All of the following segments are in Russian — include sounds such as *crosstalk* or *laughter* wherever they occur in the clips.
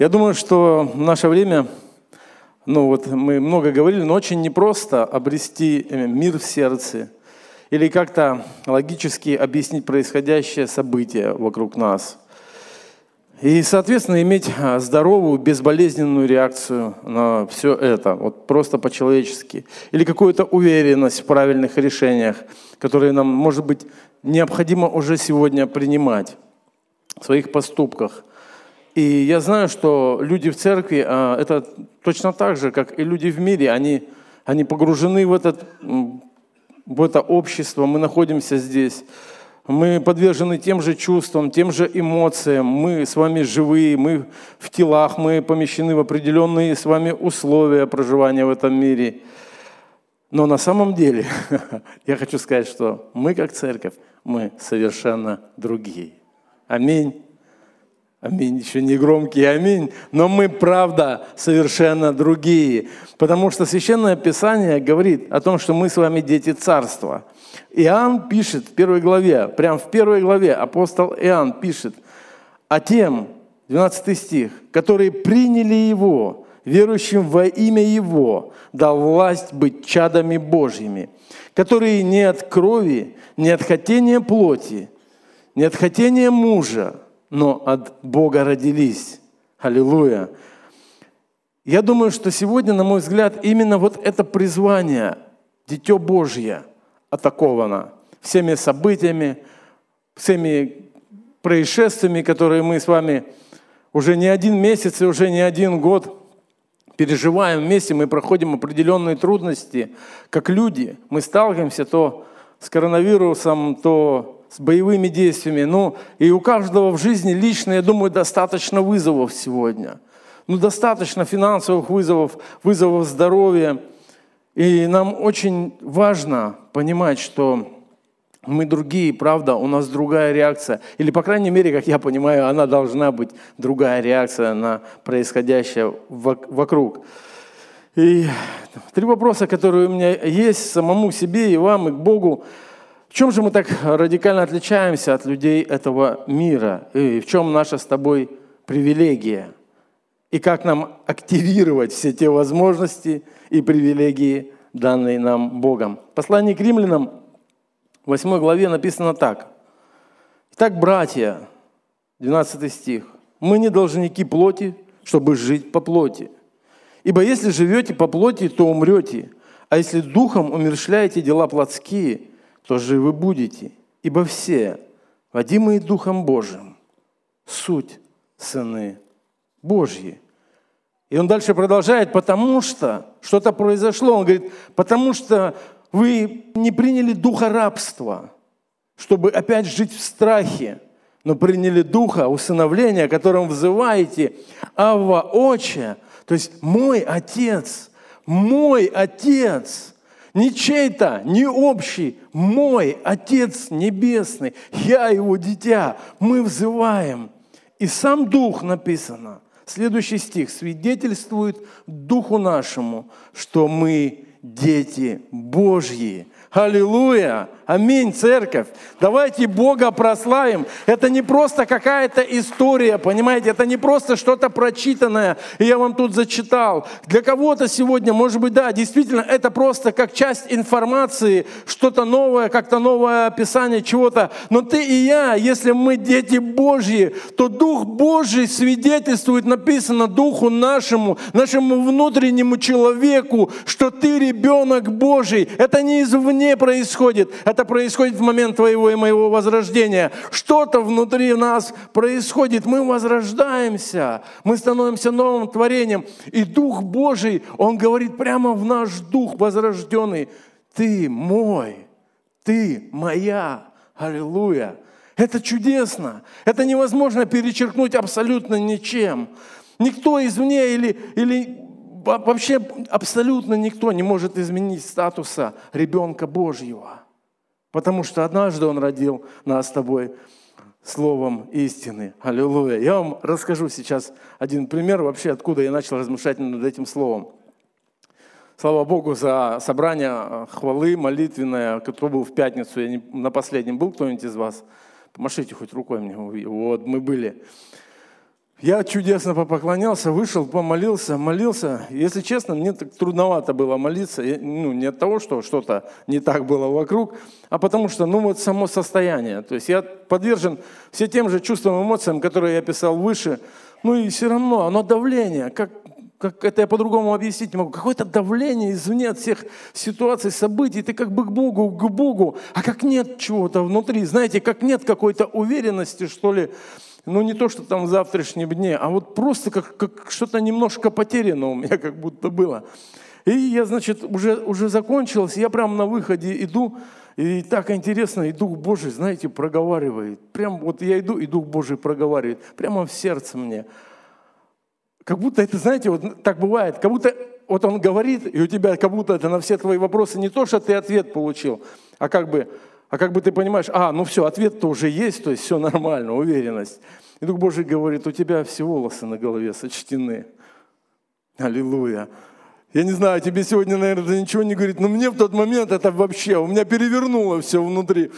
Я думаю, что в наше время, ну вот мы много говорили, но очень непросто обрести э, мир в сердце или как-то логически объяснить происходящее событие вокруг нас. И, соответственно, иметь а, здоровую, безболезненную реакцию на все это, вот просто по-человечески. Или какую-то уверенность в правильных решениях, которые нам, может быть, необходимо уже сегодня принимать в своих поступках. И я знаю, что люди в церкви, а, это точно так же, как и люди в мире, они, они погружены в, этот, в это общество, мы находимся здесь, мы подвержены тем же чувствам, тем же эмоциям, мы с вами живые, мы в телах, мы помещены в определенные с вами условия проживания в этом мире. Но на самом деле *laughs* я хочу сказать, что мы как церковь, мы совершенно другие. Аминь. Аминь, еще не громкий аминь, но мы, правда, совершенно другие. Потому что Священное Писание говорит о том, что мы с вами дети Царства. Иоанн пишет в первой главе, прям в первой главе апостол Иоанн пишет о тем, 12 стих, которые приняли Его, верующим во имя Его, дал власть быть чадами Божьими, которые не от крови, не от хотения плоти, не от хотения мужа, но от Бога родились. Аллилуйя. Я думаю, что сегодня, на мой взгляд, именно вот это призвание, Дитё Божье, атаковано всеми событиями, всеми происшествиями, которые мы с вами уже не один месяц и уже не один год переживаем вместе, мы проходим определенные трудности, как люди. Мы сталкиваемся то с коронавирусом, то с боевыми действиями. Ну, и у каждого в жизни лично, я думаю, достаточно вызовов сегодня. Ну, достаточно финансовых вызовов, вызовов здоровья. И нам очень важно понимать, что мы другие, правда, у нас другая реакция. Или, по крайней мере, как я понимаю, она должна быть другая реакция на происходящее вокруг. И три вопроса, которые у меня есть самому себе и вам, и к Богу – в чем же мы так радикально отличаемся от людей этого мира? И в чем наша с тобой привилегия? И как нам активировать все те возможности и привилегии, данные нам Богом? В послании к римлянам, в 8 главе написано так. Итак, братья, 12 стих, мы не должники плоти, чтобы жить по плоти. Ибо если живете по плоти, то умрете, а если духом умершляете дела плотские – то живы будете, ибо все, водимые Духом Божиим, суть сыны Божьи. И он дальше продолжает, потому что что-то произошло. Он говорит, потому что вы не приняли духа рабства, чтобы опять жить в страхе, но приняли духа усыновления, которым взываете Ава Отче, то есть мой Отец, мой Отец – не чей-то, не общий, мой Отец Небесный, я его дитя, мы взываем. И сам Дух написано, следующий стих, свидетельствует Духу нашему, что мы дети Божьи. Аллилуйя! Аминь, церковь. Давайте Бога прославим. Это не просто какая-то история, понимаете? Это не просто что-то прочитанное, и я вам тут зачитал. Для кого-то сегодня, может быть, да, действительно, это просто как часть информации, что-то новое, как-то новое описание чего-то. Но ты и я, если мы дети Божьи, то Дух Божий свидетельствует, написано Духу нашему, нашему внутреннему человеку, что ты ребенок Божий. Это не извне происходит, это это происходит в момент твоего и моего возрождения. Что-то внутри нас происходит. Мы возрождаемся. Мы становимся новым творением. И Дух Божий, Он говорит прямо в наш дух возрожденный. Ты мой. Ты моя. Аллилуйя. Это чудесно. Это невозможно перечеркнуть абсолютно ничем. Никто извне или, или вообще абсолютно никто не может изменить статуса ребенка Божьего. Потому что однажды Он родил нас с тобой словом истины. Аллилуйя. Я вам расскажу сейчас один пример вообще, откуда я начал размышлять над этим словом. Слава Богу за собрание э, хвалы молитвенное, которое было в пятницу. Я не, на последнем был кто-нибудь из вас? Помашите хоть рукой мне. Вот, мы были. Я чудесно попоклонялся, вышел, помолился, молился. Если честно, мне так трудновато было молиться. Ну, не от того, что что-то не так было вокруг, а потому что, ну, вот само состояние. То есть я подвержен все тем же чувствам, эмоциям, которые я писал выше. Ну и все равно, оно давление. Как, как это я по-другому объяснить не могу. Какое-то давление извне от всех ситуаций, событий. Ты как бы к Богу, к Богу. А как нет чего-то внутри, знаете, как нет какой-то уверенности, что ли, ну не то, что там в завтрашнем дне, а вот просто как, как что-то немножко потеряно у меня как будто было. И я, значит, уже, уже закончилось, я прямо на выходе иду, и так интересно, и Дух Божий, знаете, проговаривает. Прям вот я иду, и Дух Божий проговаривает. Прямо в сердце мне. Как будто это, знаете, вот так бывает, как будто вот он говорит, и у тебя как будто это на все твои вопросы не то, что ты ответ получил, а как бы а как бы ты понимаешь, а, ну все, ответ-то уже есть, то есть все нормально, уверенность. И Дух Божий говорит, у тебя все волосы на голове сочтены. Аллилуйя. Я не знаю, тебе сегодня, наверное, ничего не говорит, но мне в тот момент это вообще, у меня перевернуло все внутри.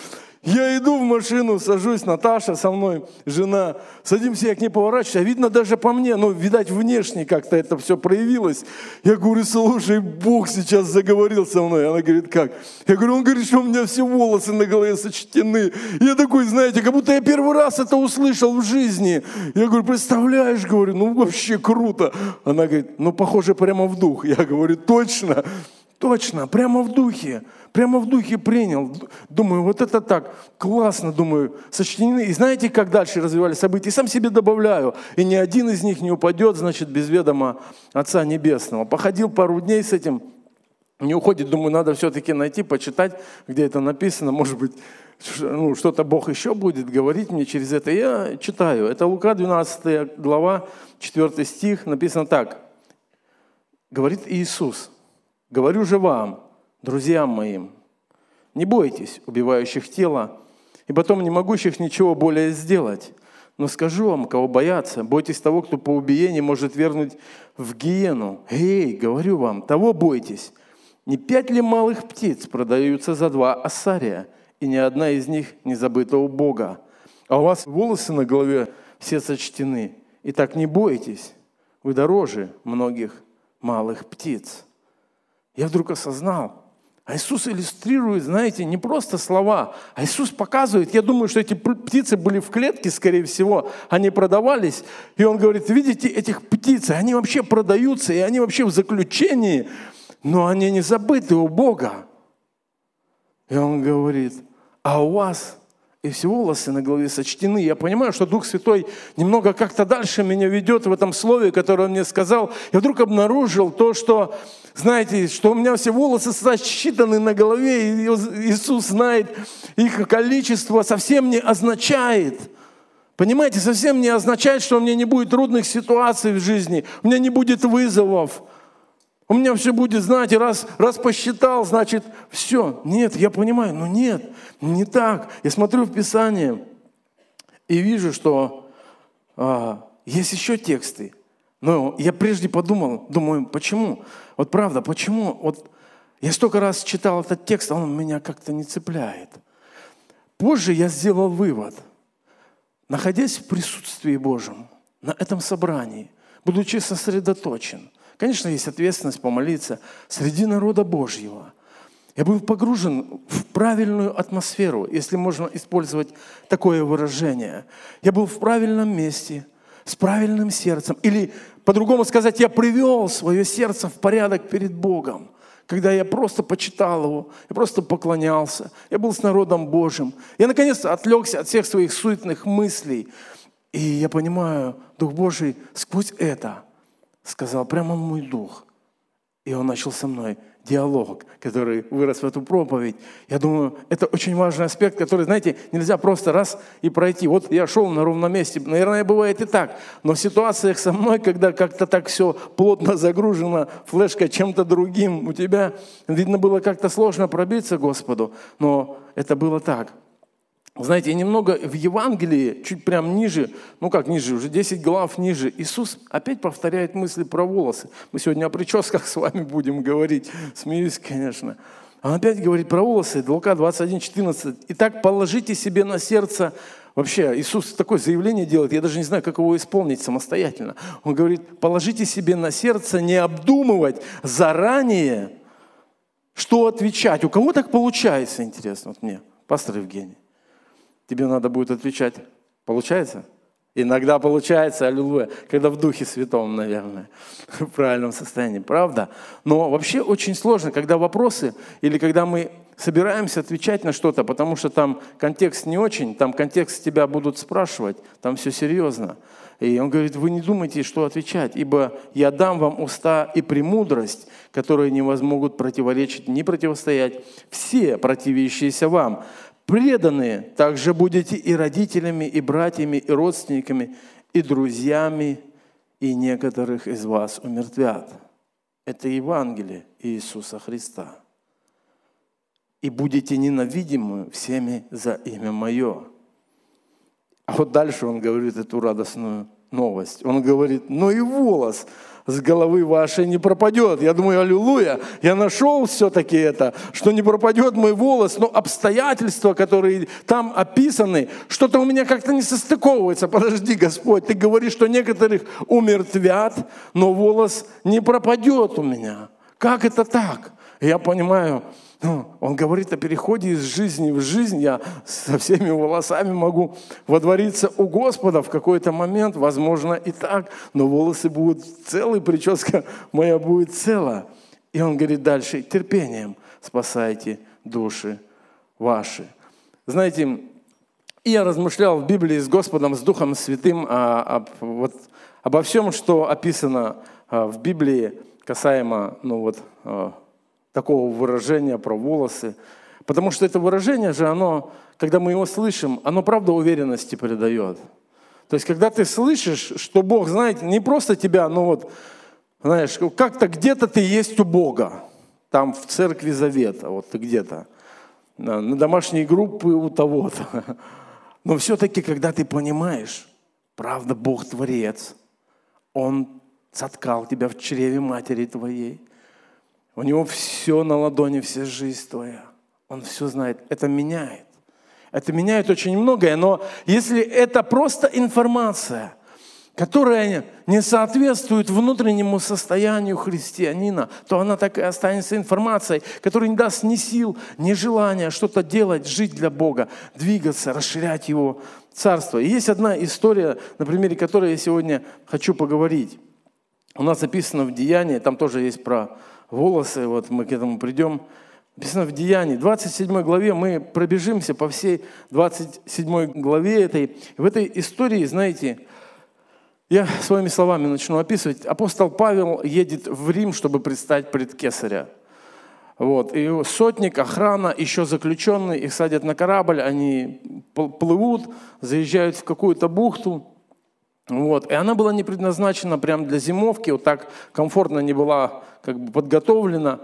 Я иду в машину, сажусь, Наташа со мной, жена, садимся, я к ней поворачиваюсь, а видно даже по мне, ну, видать, внешне как-то это все проявилось. Я говорю, слушай, Бог сейчас заговорил со мной. Она говорит, как? Я говорю, он говорит, что у меня все волосы на голове сочтены. Я такой, знаете, как будто я первый раз это услышал в жизни. Я говорю, представляешь, говорю, ну, вообще круто. Она говорит, ну, похоже, прямо в дух. Я говорю, точно. Точно, прямо в духе, прямо в духе принял. Думаю, вот это так, классно, думаю, сочтены. И знаете, как дальше развивались события? сам себе добавляю, и ни один из них не упадет, значит, без ведома Отца Небесного. Походил пару дней с этим, не уходит, думаю, надо все-таки найти, почитать, где это написано, может быть, ну, что-то Бог еще будет говорить мне через это. Я читаю. Это Лука, 12 глава, 4 стих, написано так. Говорит Иисус – Говорю же вам, друзьям моим, не бойтесь убивающих тело и потом не могущих ничего более сделать. Но скажу вам, кого бояться, бойтесь того, кто по убиении может вернуть в гиену. Эй, говорю вам, того бойтесь. Не пять ли малых птиц продаются за два ассария, и ни одна из них не забыта у Бога? А у вас волосы на голове все сочтены. И так не бойтесь, вы дороже многих малых птиц я вдруг осознал, а Иисус иллюстрирует, знаете, не просто слова, а Иисус показывает, я думаю, что эти птицы были в клетке, скорее всего, они продавались, и Он говорит, видите этих птиц, они вообще продаются, и они вообще в заключении, но они не забыты у Бога. И Он говорит, а у вас и все волосы на голове сочтены. Я понимаю, что Дух Святой немного как-то дальше меня ведет в этом слове, которое Он мне сказал. Я вдруг обнаружил то, что, знаете, что у меня все волосы сосчитаны на голове, и Иисус знает их количество, совсем не означает, Понимаете, совсем не означает, что у меня не будет трудных ситуаций в жизни, у меня не будет вызовов, у меня все будет, знаете, раз, раз посчитал, значит, все. Нет, я понимаю, но нет, не так. Я смотрю в Писание и вижу, что а, есть еще тексты. Но я прежде подумал, думаю, почему? Вот правда, почему? Вот я столько раз читал этот текст, а он меня как-то не цепляет. Позже я сделал вывод. Находясь в присутствии Божьем, на этом собрании, будучи сосредоточен – Конечно, есть ответственность помолиться среди народа Божьего. Я был погружен в правильную атмосферу, если можно использовать такое выражение. Я был в правильном месте, с правильным сердцем. Или, по-другому сказать, я привел свое сердце в порядок перед Богом. Когда я просто почитал Его, я просто поклонялся, я был с народом Божьим. Я, наконец-то, отвлекся от всех своих суетных мыслей. И я понимаю, Дух Божий сквозь это – сказал прямо мой дух. И он начал со мной диалог, который вырос в эту проповедь. Я думаю, это очень важный аспект, который, знаете, нельзя просто раз и пройти. Вот я шел на ровном месте, наверное, бывает и так. Но в ситуациях со мной, когда как-то так все плотно загружено, флешка чем-то другим, у тебя, видно, было как-то сложно пробиться Господу, но это было так. Знаете, немного в Евангелии, чуть прям ниже, ну как ниже, уже 10 глав ниже, Иисус опять повторяет мысли про волосы. Мы сегодня о прическах *laughs* с вами будем говорить, смеюсь, конечно. Он опять говорит про волосы, Лука 21, 14. «Итак, положите себе на сердце Вообще, Иисус такое заявление делает, я даже не знаю, как его исполнить самостоятельно. Он говорит, положите себе на сердце не обдумывать заранее, что отвечать. У кого так получается, интересно, вот мне, пастор Евгений. Тебе надо будет отвечать. Получается? Иногда получается, аллилуйя, когда в Духе Святом, наверное, *laughs* в правильном состоянии, правда? Но вообще очень сложно, когда вопросы или когда мы собираемся отвечать на что-то, потому что там контекст не очень, там контекст тебя будут спрашивать, там все серьезно. И он говорит, вы не думайте, что отвечать, ибо я дам вам уста и премудрость, которые не возмогут противоречить, не противостоять все противящиеся вам. Преданные также будете и родителями, и братьями, и родственниками, и друзьями, и некоторых из вас умертвят. Это Евангелие Иисуса Христа. И будете ненавидимы всеми за имя Мое. А вот дальше он говорит эту радостную новость. Он говорит, ну и волос с головы вашей не пропадет. Я думаю, аллилуйя, я нашел все-таки это, что не пропадет мой волос, но обстоятельства, которые там описаны, что-то у меня как-то не состыковывается. Подожди, Господь, ты говоришь, что некоторых умертвят, но волос не пропадет у меня. Как это так? Я понимаю, он говорит о переходе из жизни в жизнь. Я со всеми волосами могу водвориться у Господа в какой-то момент, возможно, и так, но волосы будут целые, прическа моя будет цела. И он говорит дальше, терпением спасайте души ваши. Знаете, я размышлял в Библии с Господом, с Духом Святым о, об, вот, обо всем, что описано а, в Библии касаемо ну, вот, а, такого выражения про волосы. Потому что это выражение же, оно, когда мы его слышим, оно правда уверенности придает. То есть, когда ты слышишь, что Бог, знаете, не просто тебя, ну вот, знаешь, как-то где-то ты есть у Бога, там в церкви Завета, вот ты где-то, на домашней группы у того-то. *laughs* Но все-таки, когда ты понимаешь, правда, Бог Творец, Он соткал тебя в чреве матери твоей, у него все на ладони, вся жизнь твоя. Он все знает. Это меняет. Это меняет очень многое, но если это просто информация, которая не соответствует внутреннему состоянию христианина, то она так и останется информацией, которая не даст ни сил, ни желания что-то делать, жить для Бога, двигаться, расширять Его царство. И есть одна история, на примере которой я сегодня хочу поговорить. У нас записано в Деянии, там тоже есть про волосы, вот мы к этому придем. Написано в Деянии, 27 главе, мы пробежимся по всей 27 главе этой. В этой истории, знаете, я своими словами начну описывать. Апостол Павел едет в Рим, чтобы предстать пред Кесаря. Вот. И сотник, охрана, еще заключенные, их садят на корабль, они плывут, заезжают в какую-то бухту. Вот. И она была не предназначена прям для зимовки, вот так комфортно не была как бы подготовлена.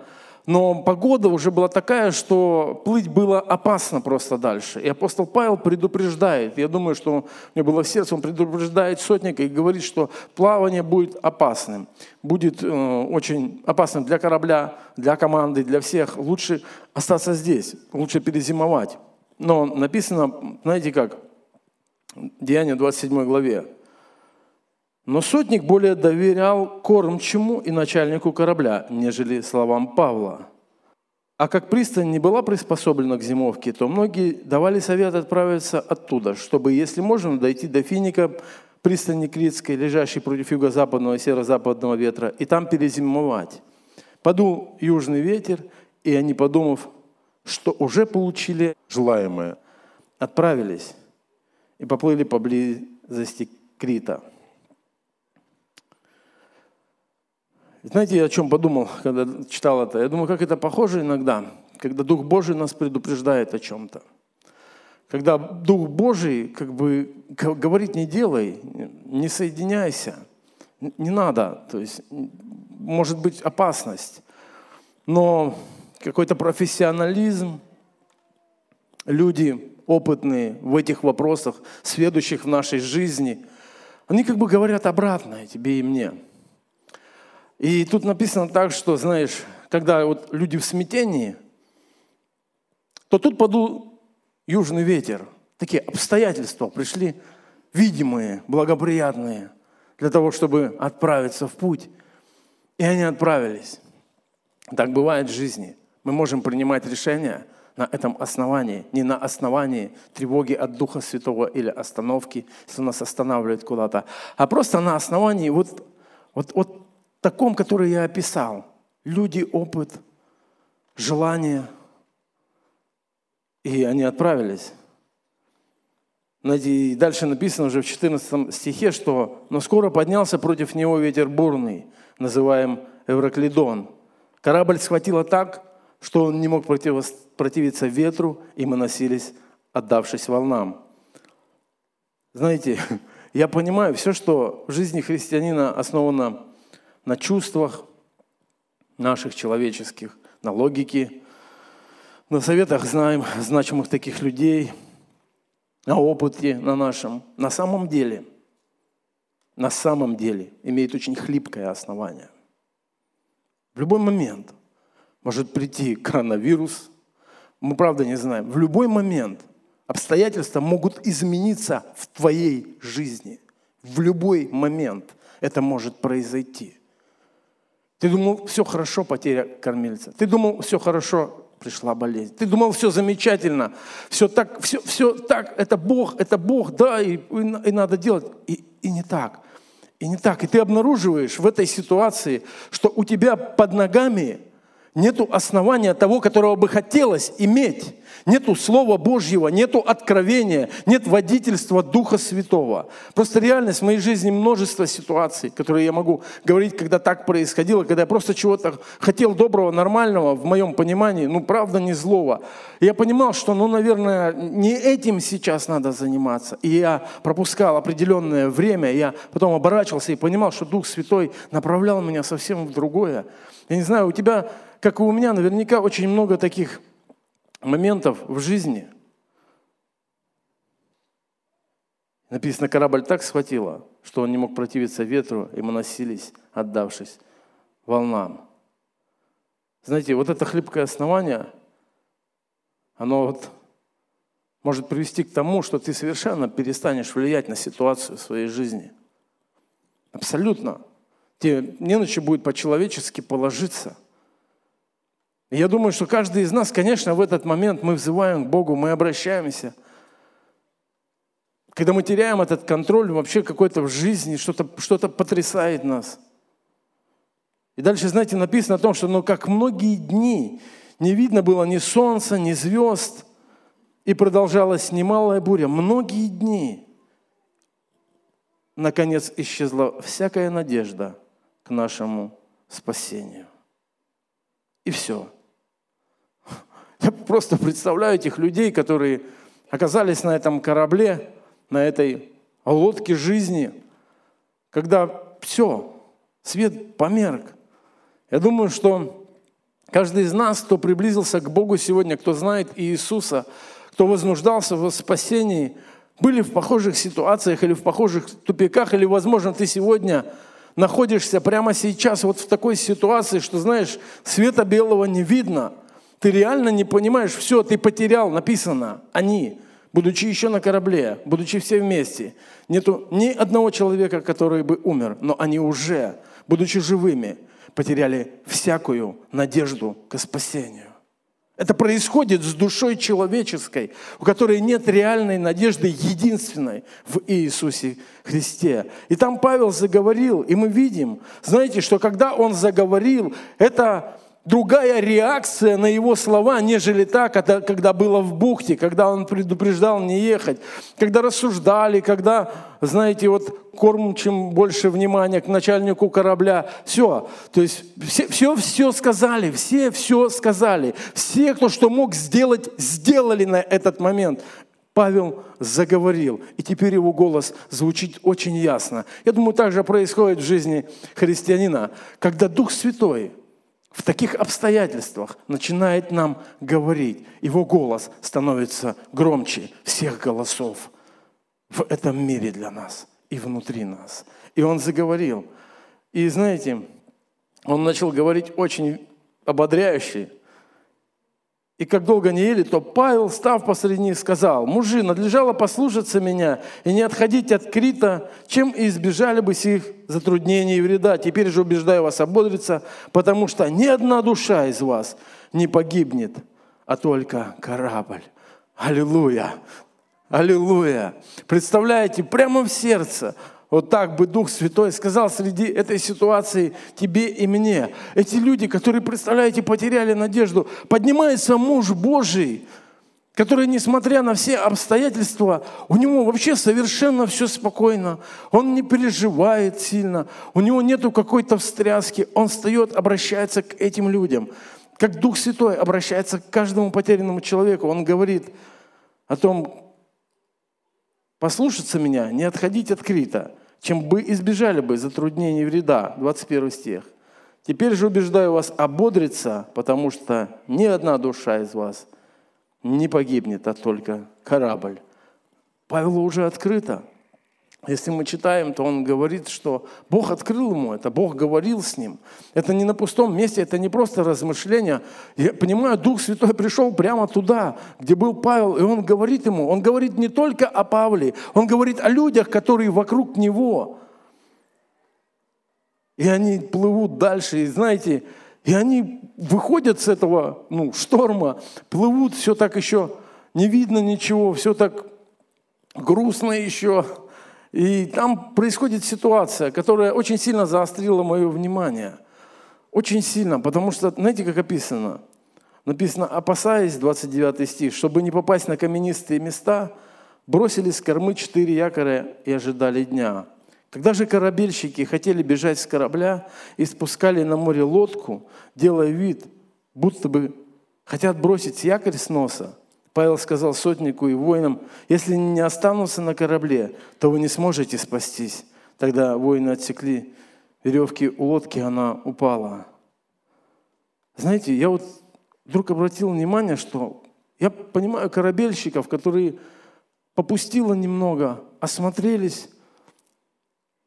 Но погода уже была такая, что плыть было опасно просто дальше. И апостол Павел предупреждает, я думаю, что у него было в сердце, он предупреждает сотника и говорит, что плавание будет опасным, будет э, очень опасным для корабля, для команды, для всех. Лучше остаться здесь, лучше перезимовать. Но написано, знаете как, Деяние 27 главе, но сотник более доверял кормчему и начальнику корабля, нежели словам Павла. А как пристань не была приспособлена к зимовке, то многие давали совет отправиться оттуда, чтобы, если можно, дойти до Финика, пристани Критской, лежащей против юго-западного и северо-западного ветра, и там перезимовать. Подул южный ветер, и они, подумав, что уже получили желаемое, отправились и поплыли поблизости Крита. Знаете, я о чем подумал, когда читал это? Я думаю, как это похоже иногда, когда Дух Божий нас предупреждает о чем-то. Когда Дух Божий как бы говорит, не делай, не соединяйся, не надо. То есть может быть опасность. Но какой-то профессионализм, люди опытные в этих вопросах, сведущих в нашей жизни, они как бы говорят обратное тебе и мне – и тут написано так, что, знаешь, когда вот люди в смятении, то тут подул южный ветер. Такие обстоятельства пришли видимые, благоприятные для того, чтобы отправиться в путь. И они отправились. Так бывает в жизни. Мы можем принимать решения на этом основании, не на основании тревоги от Духа Святого или остановки, если нас останавливает куда-то, а просто на основании вот, вот, вот таком, который я описал. Люди, опыт, желание. И они отправились. И дальше написано уже в 14 стихе, что «Но скоро поднялся против него ветер бурный, называем Евроклидон. Корабль схватило так, что он не мог противиться ветру, и мы носились, отдавшись волнам». Знаете, *laughs* я понимаю, все, что в жизни христианина основано на чувствах наших человеческих, на логике, на советах знаем значимых таких людей – на опыте на нашем, на самом деле, на самом деле имеет очень хлипкое основание. В любой момент может прийти коронавирус, мы правда не знаем, в любой момент обстоятельства могут измениться в твоей жизни. В любой момент это может произойти. Ты думал, все хорошо, потеря кормильца. Ты думал, все хорошо, пришла болезнь. Ты думал, все замечательно, все так, все, все так, это Бог, это Бог, да, и, и, и надо делать. И, и не так. И не так. И ты обнаруживаешь в этой ситуации, что у тебя под ногами нету основания того, которого бы хотелось иметь. Нету Слова Божьего, нету откровения, нет водительства Духа Святого. Просто реальность в моей жизни множество ситуаций, которые я могу говорить, когда так происходило, когда я просто чего-то хотел доброго, нормального, в моем понимании, ну, правда, не злого. Я понимал, что, ну, наверное, не этим сейчас надо заниматься. И я пропускал определенное время, я потом оборачивался и понимал, что Дух Святой направлял меня совсем в другое. Я не знаю, у тебя, как и у меня, наверняка очень много таких моментов в жизни. Написано, корабль так схватило, что он не мог противиться ветру, и мы носились, отдавшись волнам. Знаете, вот это хлипкое основание, оно вот может привести к тому, что ты совершенно перестанешь влиять на ситуацию в своей жизни. Абсолютно. Тебе не на что будет по-человечески положиться – я думаю, что каждый из нас, конечно, в этот момент мы взываем к Богу, мы обращаемся. Когда мы теряем этот контроль вообще какой-то в жизни, что-то что потрясает нас. И дальше, знаете, написано о том, что ну, как многие дни не видно было ни солнца, ни звезд, и продолжалась немалая буря. Многие дни, наконец, исчезла всякая надежда к нашему спасению. И все. Я просто представляю этих людей, которые оказались на этом корабле, на этой лодке жизни, когда все, свет померк. Я думаю, что каждый из нас, кто приблизился к Богу сегодня, кто знает Иисуса, кто вознуждался в спасении, были в похожих ситуациях или в похожих тупиках, или, возможно, ты сегодня находишься прямо сейчас вот в такой ситуации, что, знаешь, света белого не видно – ты реально не понимаешь, все, ты потерял, написано, они, будучи еще на корабле, будучи все вместе. Нету ни одного человека, который бы умер, но они уже, будучи живыми, потеряли всякую надежду к спасению. Это происходит с душой человеческой, у которой нет реальной надежды единственной в Иисусе Христе. И там Павел заговорил, и мы видим, знаете, что когда он заговорил, это другая реакция на его слова, нежели та, когда было в бухте, когда он предупреждал не ехать, когда рассуждали, когда, знаете, вот корм, чем больше внимания к начальнику корабля. Все. То есть все, все, все сказали, все все сказали. Все, кто что мог сделать, сделали на этот момент. Павел заговорил, и теперь его голос звучит очень ясно. Я думаю, так же происходит в жизни христианина, когда Дух Святой – в таких обстоятельствах начинает нам говорить. Его голос становится громче всех голосов в этом мире для нас и внутри нас. И он заговорил. И знаете, он начал говорить очень ободряющий. И как долго не ели, то Павел, став посреди них, сказал, «Мужи, надлежало послушаться меня и не отходить от Крита, чем и избежали бы сих затруднений и вреда. Теперь же убеждаю вас ободриться, потому что ни одна душа из вас не погибнет, а только корабль». Аллилуйя! Аллилуйя! Представляете, прямо в сердце вот так бы Дух Святой сказал среди этой ситуации тебе и мне. Эти люди, которые, представляете, потеряли надежду, поднимается муж Божий, который, несмотря на все обстоятельства, у него вообще совершенно все спокойно, он не переживает сильно, у него нету какой-то встряски, он встает, обращается к этим людям, как Дух Святой обращается к каждому потерянному человеку, он говорит о том, послушаться меня, не отходить от Крита, чем бы избежали бы затруднений вреда. 21 стих. Теперь же убеждаю вас ободриться, потому что ни одна душа из вас не погибнет, а только корабль. Павелу уже открыто – если мы читаем, то он говорит, что Бог открыл ему это, Бог говорил с ним. Это не на пустом месте, это не просто размышления. Я понимаю, Дух Святой пришел прямо туда, где был Павел, и он говорит ему, он говорит не только о Павле, он говорит о людях, которые вокруг него. И они плывут дальше, и знаете, и они выходят с этого ну, шторма, плывут, все так еще не видно ничего, все так грустно еще. И там происходит ситуация, которая очень сильно заострила мое внимание. Очень сильно, потому что, знаете, как описано? Написано, опасаясь, 29 стих, чтобы не попасть на каменистые места, бросили с кормы четыре якоря и ожидали дня. Когда же корабельщики хотели бежать с корабля и спускали на море лодку, делая вид, будто бы хотят бросить якорь с носа, Павел сказал сотнику и воинам, если не останутся на корабле, то вы не сможете спастись. Тогда воины отсекли веревки у лодки, она упала. Знаете, я вот вдруг обратил внимание, что я понимаю корабельщиков, которые попустило немного, осмотрелись,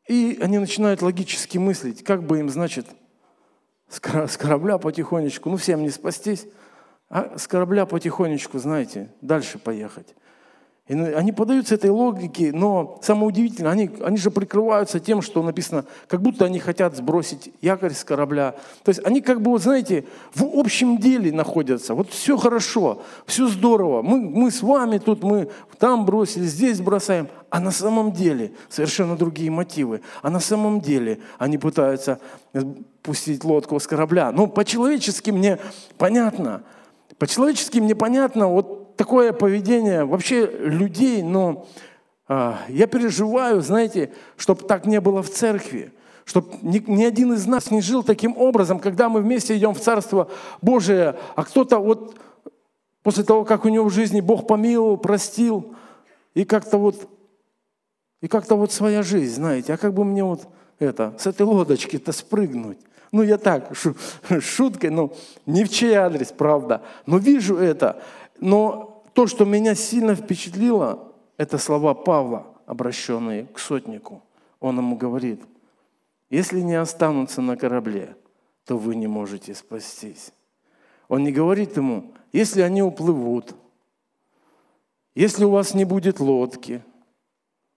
и они начинают логически мыслить, как бы им, значит, с корабля потихонечку, ну всем не спастись, а с корабля потихонечку, знаете, дальше поехать. И они подаются этой логике, но самое удивительное, они, они же прикрываются тем, что написано, как будто они хотят сбросить якорь с корабля. То есть они как бы, вот знаете, в общем деле находятся. Вот все хорошо, все здорово. Мы, мы с вами тут, мы там бросили, здесь бросаем. А на самом деле совершенно другие мотивы. А на самом деле они пытаются пустить лодку с корабля. Ну, по-человечески мне понятно – по-человечески мне понятно вот такое поведение вообще людей, но а, я переживаю, знаете, чтобы так не было в церкви, чтобы ни, ни один из нас не жил таким образом, когда мы вместе идем в Царство Божие, а кто-то вот после того, как у него в жизни Бог помиловал, простил, и как-то вот, и как-то вот своя жизнь, знаете, а как бы мне вот это, с этой лодочки-то спрыгнуть? Ну, я так, шу, шуткой, ну, не в чей адрес, правда. Но вижу это. Но то, что меня сильно впечатлило, это слова Павла, обращенные к сотнику. Он ему говорит, если не останутся на корабле, то вы не можете спастись. Он не говорит ему, если они уплывут, если у вас не будет лодки,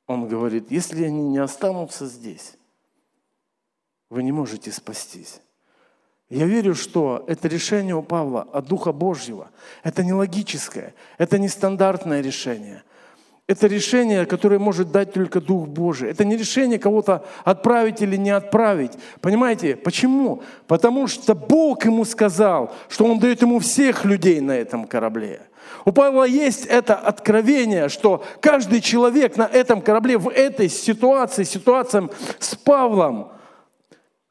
он говорит, если они не останутся здесь, вы не можете спастись. Я верю, что это решение у Павла от Духа Божьего. Это не логическое, это не стандартное решение. Это решение, которое может дать только Дух Божий. Это не решение кого-то отправить или не отправить. Понимаете, почему? Потому что Бог ему сказал, что Он дает ему всех людей на этом корабле. У Павла есть это откровение, что каждый человек на этом корабле, в этой ситуации, ситуациям с Павлом,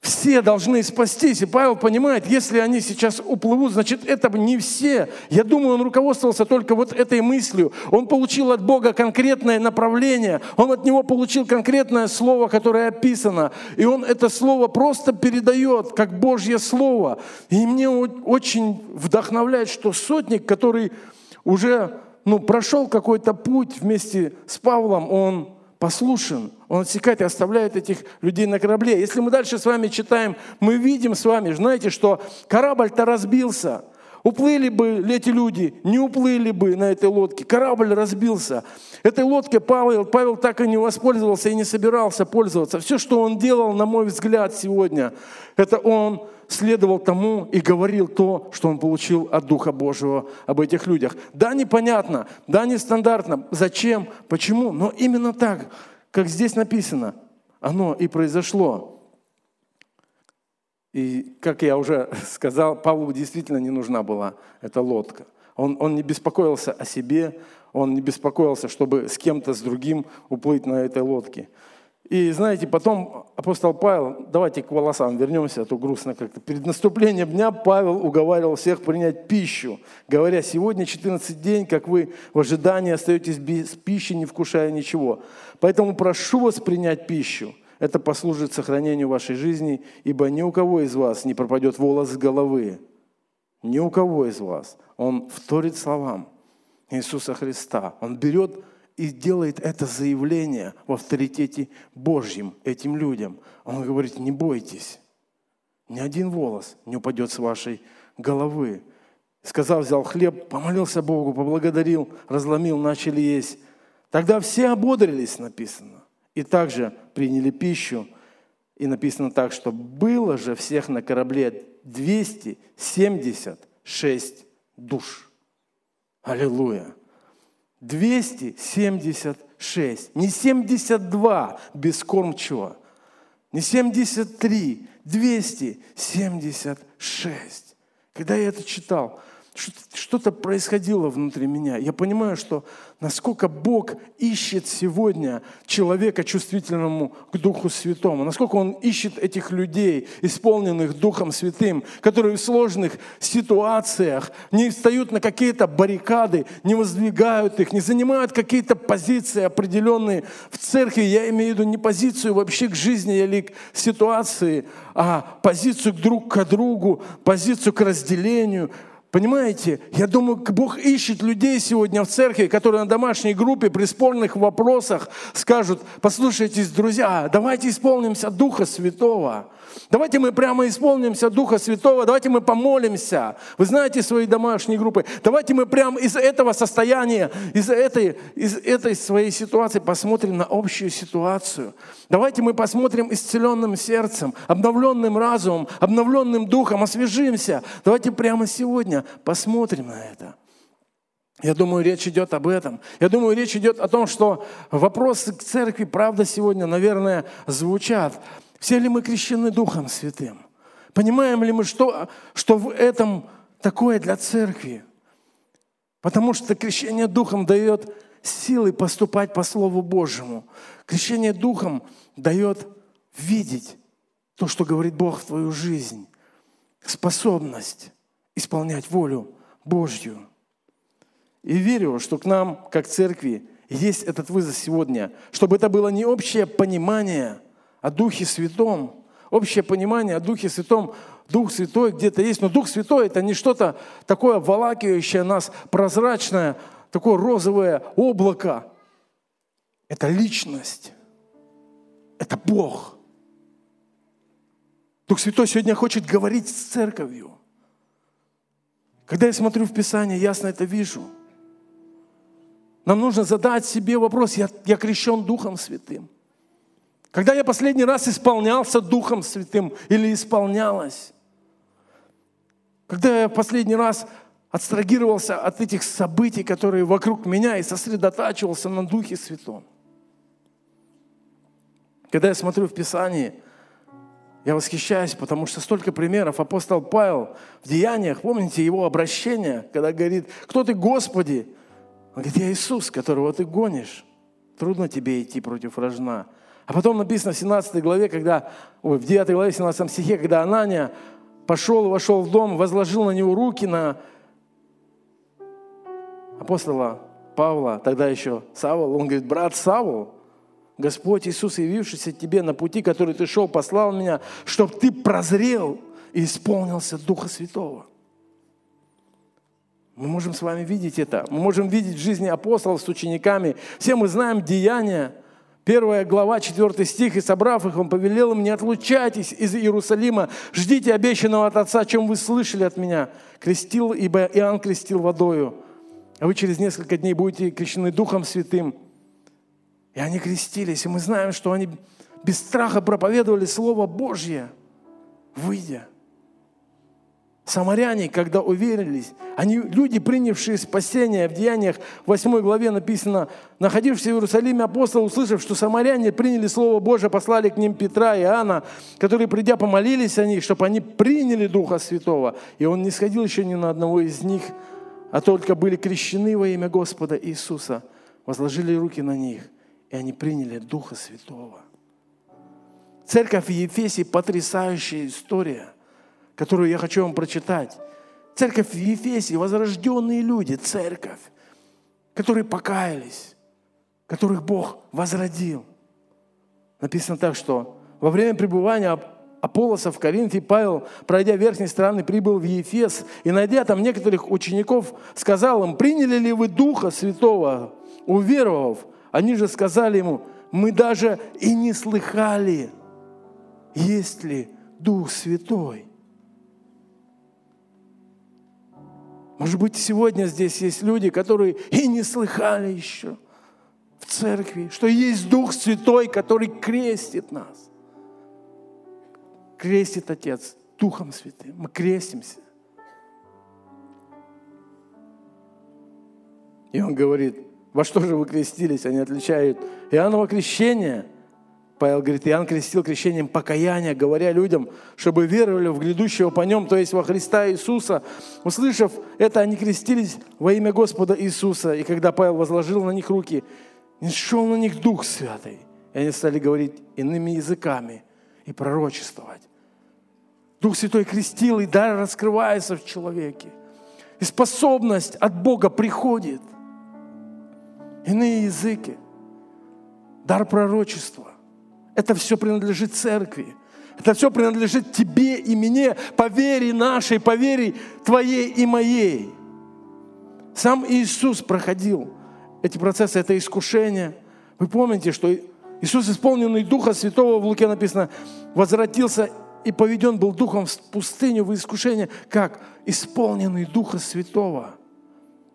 все должны спастись. И Павел понимает, если они сейчас уплывут, значит, это не все. Я думаю, он руководствовался только вот этой мыслью. Он получил от Бога конкретное направление. Он от него получил конкретное слово, которое описано. И он это слово просто передает, как Божье слово. И мне очень вдохновляет, что сотник, который уже ну, прошел какой-то путь вместе с Павлом, он послушен, он отсекает и оставляет этих людей на корабле. Если мы дальше с вами читаем, мы видим с вами, знаете, что корабль-то разбился. Уплыли бы эти люди, не уплыли бы на этой лодке. Корабль разбился. Этой лодкой Павел, Павел так и не воспользовался и не собирался пользоваться. Все, что он делал, на мой взгляд, сегодня, это он следовал тому и говорил то, что он получил от Духа Божьего об этих людях. Да, непонятно, да, нестандартно. Зачем, почему, но именно так, как здесь написано, оно и произошло. И, как я уже *laughs* сказал, Павлу действительно не нужна была эта лодка. Он, он не беспокоился о себе, он не беспокоился, чтобы с кем-то, с другим уплыть на этой лодке. И знаете, потом апостол Павел, давайте к волосам вернемся, а то грустно как-то. Перед наступлением дня Павел уговаривал всех принять пищу, говоря, сегодня 14 день, как вы в ожидании остаетесь без пищи, не вкушая ничего. Поэтому прошу вас принять пищу. Это послужит сохранению вашей жизни, ибо ни у кого из вас не пропадет волос с головы. Ни у кого из вас. Он вторит словам Иисуса Христа. Он берет и делает это заявление в авторитете Божьем этим людям. Он говорит, не бойтесь, ни один волос не упадет с вашей головы. Сказав, взял хлеб, помолился Богу, поблагодарил, разломил, начали есть. Тогда все ободрились, написано. И также приняли пищу. И написано так, что было же всех на корабле 276 душ. Аллилуйя. 276, не 72 бескормчиво, не 73, 276. Когда я это читал, что-то происходило внутри меня. Я понимаю, что насколько Бог ищет сегодня человека чувствительному к Духу Святому, насколько Он ищет этих людей, исполненных Духом Святым, которые в сложных ситуациях не встают на какие-то баррикады, не воздвигают их, не занимают какие-то позиции определенные в церкви. Я имею в виду не позицию вообще к жизни или к ситуации, а позицию друг к другу, позицию к разделению, Понимаете, я думаю, Бог ищет людей сегодня в церкви, которые на домашней группе при спорных вопросах скажут, послушайте, друзья, давайте исполнимся Духа Святого. Давайте мы прямо исполнимся Духа Святого, давайте мы помолимся. Вы знаете свои домашние группы. Давайте мы прямо из этого состояния, из этой, из этой своей ситуации посмотрим на общую ситуацию. Давайте мы посмотрим исцеленным сердцем, обновленным разумом, обновленным духом, освежимся. Давайте прямо сегодня посмотрим на это. Я думаю, речь идет об этом. Я думаю, речь идет о том, что вопросы к церкви, правда, сегодня, наверное, звучат. Все ли мы крещены Духом Святым? Понимаем ли мы, что, что в этом такое для церкви? Потому что крещение Духом дает силы поступать по Слову Божьему. Крещение Духом дает видеть то, что говорит Бог в твою жизнь. Способность исполнять волю Божью. И верю, что к нам, как церкви, есть этот вызов сегодня, чтобы это было не общее понимание – о Духе Святом, общее понимание о Духе Святом, Дух Святой где-то есть, но Дух Святой это не что-то такое обволакивающее нас, прозрачное, такое розовое облако. Это личность. Это Бог. Дух Святой сегодня хочет говорить с церковью. Когда я смотрю в Писание, ясно это вижу. Нам нужно задать себе вопрос, я, я крещен Духом Святым. Когда я последний раз исполнялся Духом Святым или исполнялась? Когда я последний раз отстрагировался от этих событий, которые вокруг меня, и сосредотачивался на Духе Святом? Когда я смотрю в Писании, я восхищаюсь, потому что столько примеров. Апостол Павел в Деяниях, помните его обращение, когда говорит, кто ты, Господи? Он говорит, я Иисус, которого ты гонишь. Трудно тебе идти против рожна. А потом написано в 17 главе, когда, ой, в 9 главе, 17 стихе, когда Анания пошел вошел в дом, возложил на него руки на апостола Павла, тогда еще Савол, он говорит, брат Савол, Господь Иисус, явившийся тебе на пути, который ты шел, послал меня, чтобы ты прозрел и исполнился Духа Святого. Мы можем с вами видеть это. Мы можем видеть в жизни апостолов с учениками. Все мы знаем деяния Первая глава, 4 стих, «И собрав их, он повелел им, не отлучайтесь из Иерусалима, ждите обещанного от Отца, чем вы слышали от меня. Крестил, ибо Иоанн крестил водою, а вы через несколько дней будете крещены Духом Святым». И они крестились, и мы знаем, что они без страха проповедовали Слово Божье, выйдя Самаряне, когда уверились, они люди, принявшие спасение, в Деяниях 8 главе написано, находившиеся в Иерусалиме апостолы, услышав, что самаряне приняли Слово Божие, послали к ним Петра и Иоанна, которые, придя, помолились о них, чтобы они приняли Духа Святого. И он не сходил еще ни на одного из них, а только были крещены во имя Господа Иисуса, возложили руки на них, и они приняли Духа Святого. Церковь в Ефесе – потрясающая история – которую я хочу вам прочитать. Церковь в Ефесе, возрожденные люди, церковь, которые покаялись, которых Бог возродил. Написано так, что во время пребывания Аполлоса в Коринфе Павел, пройдя верхней страны, прибыл в Ефес и, найдя там некоторых учеников, сказал им, приняли ли вы Духа Святого, уверовав? Они же сказали ему, мы даже и не слыхали, есть ли Дух Святой. Может быть, сегодня здесь есть люди, которые и не слыхали еще в церкви, что есть Дух Святой, который крестит нас. Крестит Отец Духом Святым. Мы крестимся. И он говорит, во что же вы крестились? Они отличают Иоанново крещение – Павел говорит, Иоанн крестил крещением покаяния, говоря людям, чтобы веровали в грядущего по нем, то есть во Христа Иисуса. Услышав это, они крестились во имя Господа Иисуса. И когда Павел возложил на них руки, не шел на них Дух Святый. И они стали говорить иными языками и пророчествовать. Дух Святой крестил, и дар раскрывается в человеке. И способность от Бога приходит. Иные языки. Дар пророчества. Это все принадлежит церкви. Это все принадлежит тебе и мне по вере нашей, по вере твоей и моей. Сам Иисус проходил эти процессы, это искушение. Вы помните, что Иисус, исполненный Духа Святого, в Луке написано, возвратился и поведен был Духом в пустыню в искушение, как исполненный Духа Святого –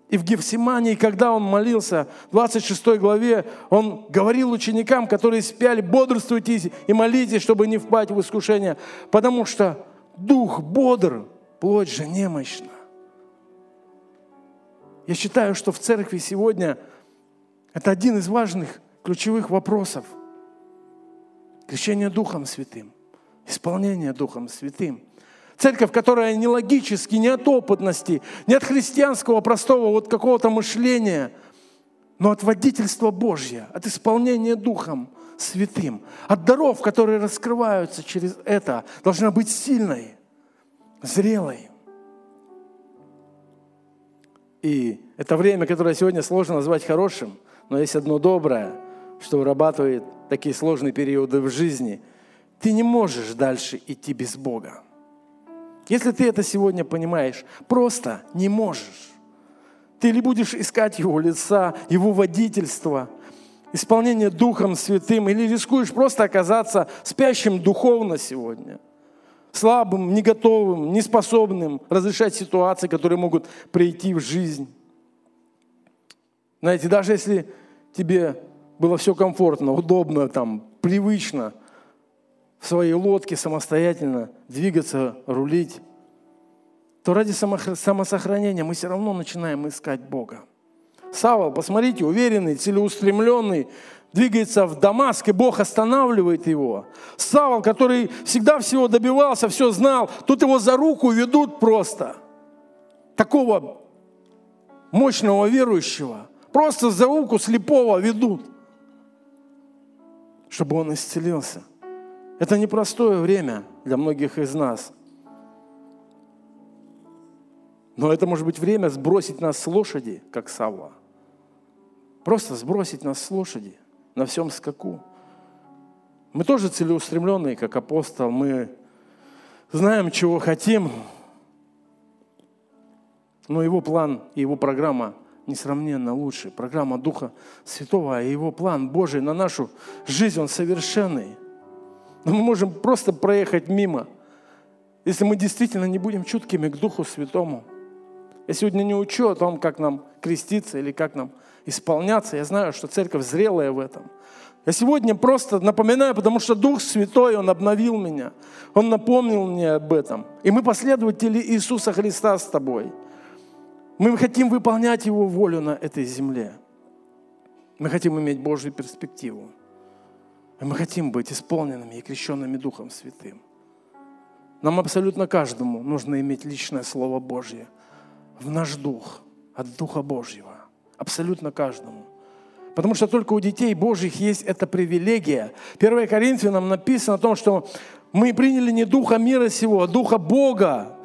и в Гефсимании, когда он молился, в 26 главе, он говорил ученикам, которые спяли, бодрствуйте и молитесь, чтобы не впасть в искушение, потому что дух бодр, плоть же немощна. Я считаю, что в церкви сегодня это один из важных ключевых вопросов. Крещение Духом Святым, исполнение Духом Святым – Церковь, которая не логически, не от опытности, не от христианского простого вот какого-то мышления, но от водительства Божьего, от исполнения Духом Святым, от даров, которые раскрываются через это, должна быть сильной, зрелой. И это время, которое сегодня сложно назвать хорошим, но есть одно доброе, что вырабатывает такие сложные периоды в жизни. Ты не можешь дальше идти без Бога. Если ты это сегодня понимаешь, просто не можешь. Ты или будешь искать Его лица, Его водительства, исполнение Духом Святым, или рискуешь просто оказаться спящим духовно сегодня, слабым, не готовым, неспособным разрешать ситуации, которые могут прийти в жизнь. Знаете, даже если тебе было все комфортно, удобно, там, привычно – в своей лодке самостоятельно двигаться, рулить, то ради самосохранения мы все равно начинаем искать Бога. Савол, посмотрите, уверенный, целеустремленный, двигается в Дамаск, и Бог останавливает его. Савол, который всегда всего добивался, все знал, тут его за руку ведут просто. Такого мощного верующего. Просто за руку слепого ведут, чтобы он исцелился. Это непростое время для многих из нас. Но это может быть время сбросить нас с лошади, как Савва. Просто сбросить нас с лошади на всем скаку. Мы тоже целеустремленные, как апостол. Мы знаем, чего хотим, но его план и его программа несравненно лучше. Программа Духа Святого, а Его план Божий на нашу жизнь, Он совершенный. Но мы можем просто проехать мимо, если мы действительно не будем чуткими к Духу Святому. Я сегодня не учу о том, как нам креститься или как нам исполняться. Я знаю, что церковь зрелая в этом. Я сегодня просто напоминаю, потому что Дух Святой, Он обновил меня. Он напомнил мне об этом. И мы последователи Иисуса Христа с тобой. Мы хотим выполнять Его волю на этой земле. Мы хотим иметь Божью перспективу. И мы хотим быть исполненными и крещенными Духом Святым. Нам абсолютно каждому нужно иметь личное Слово Божье в наш дух, от Духа Божьего. Абсолютно каждому. Потому что только у детей Божьих есть эта привилегия. 1 Коринфянам написано о том, что мы приняли не Духа мира сего, а Духа Бога,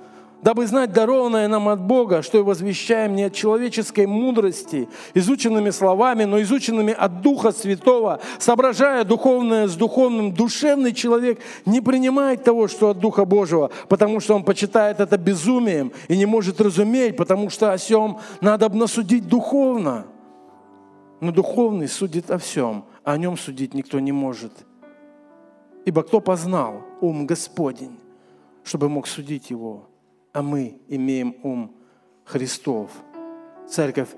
дабы знать дарованное нам от Бога, что и возвещаем не от человеческой мудрости, изученными словами, но изученными от Духа Святого, соображая духовное с духовным. Душевный человек не принимает того, что от Духа Божьего, потому что он почитает это безумием и не может разуметь, потому что о сем надо обнасудить духовно. Но духовный судит о всем, а о нем судить никто не может. Ибо кто познал ум Господень, чтобы мог судить его? А мы имеем ум Христов. Церковь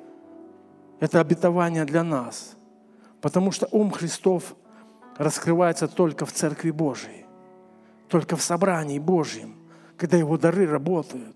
– это обетование для нас, потому что ум Христов раскрывается только в Церкви Божией, только в собрании Божьем, когда Его дары работают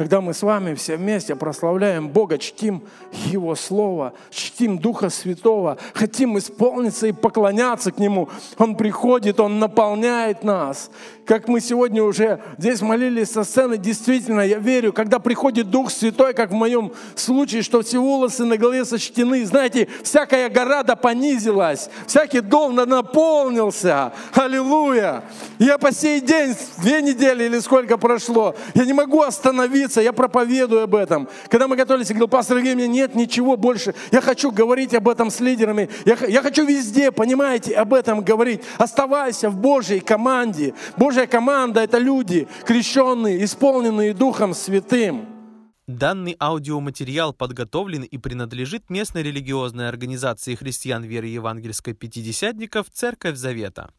когда мы с вами все вместе прославляем Бога, чтим Его Слово, чтим Духа Святого, хотим исполниться и поклоняться к Нему. Он приходит, Он наполняет нас. Как мы сегодня уже здесь молились со сцены, действительно, я верю, когда приходит Дух Святой, как в моем случае, что все волосы на голове сочтены, знаете, всякая гора да понизилась, всякий дом наполнился. Аллилуйя! Я по сей день, две недели или сколько прошло, я не могу остановиться я проповедую об этом. Когда мы готовились, я говорил, пастор Илья, мне нет ничего больше. Я хочу говорить об этом с лидерами. Я, я хочу везде, понимаете, об этом говорить. Оставайся в Божьей команде. Божья команда – это люди, крещенные, исполненные Духом Святым. Данный аудиоматериал подготовлен и принадлежит местной религиозной организации христиан веры евангельской пятидесятников «Церковь Завета».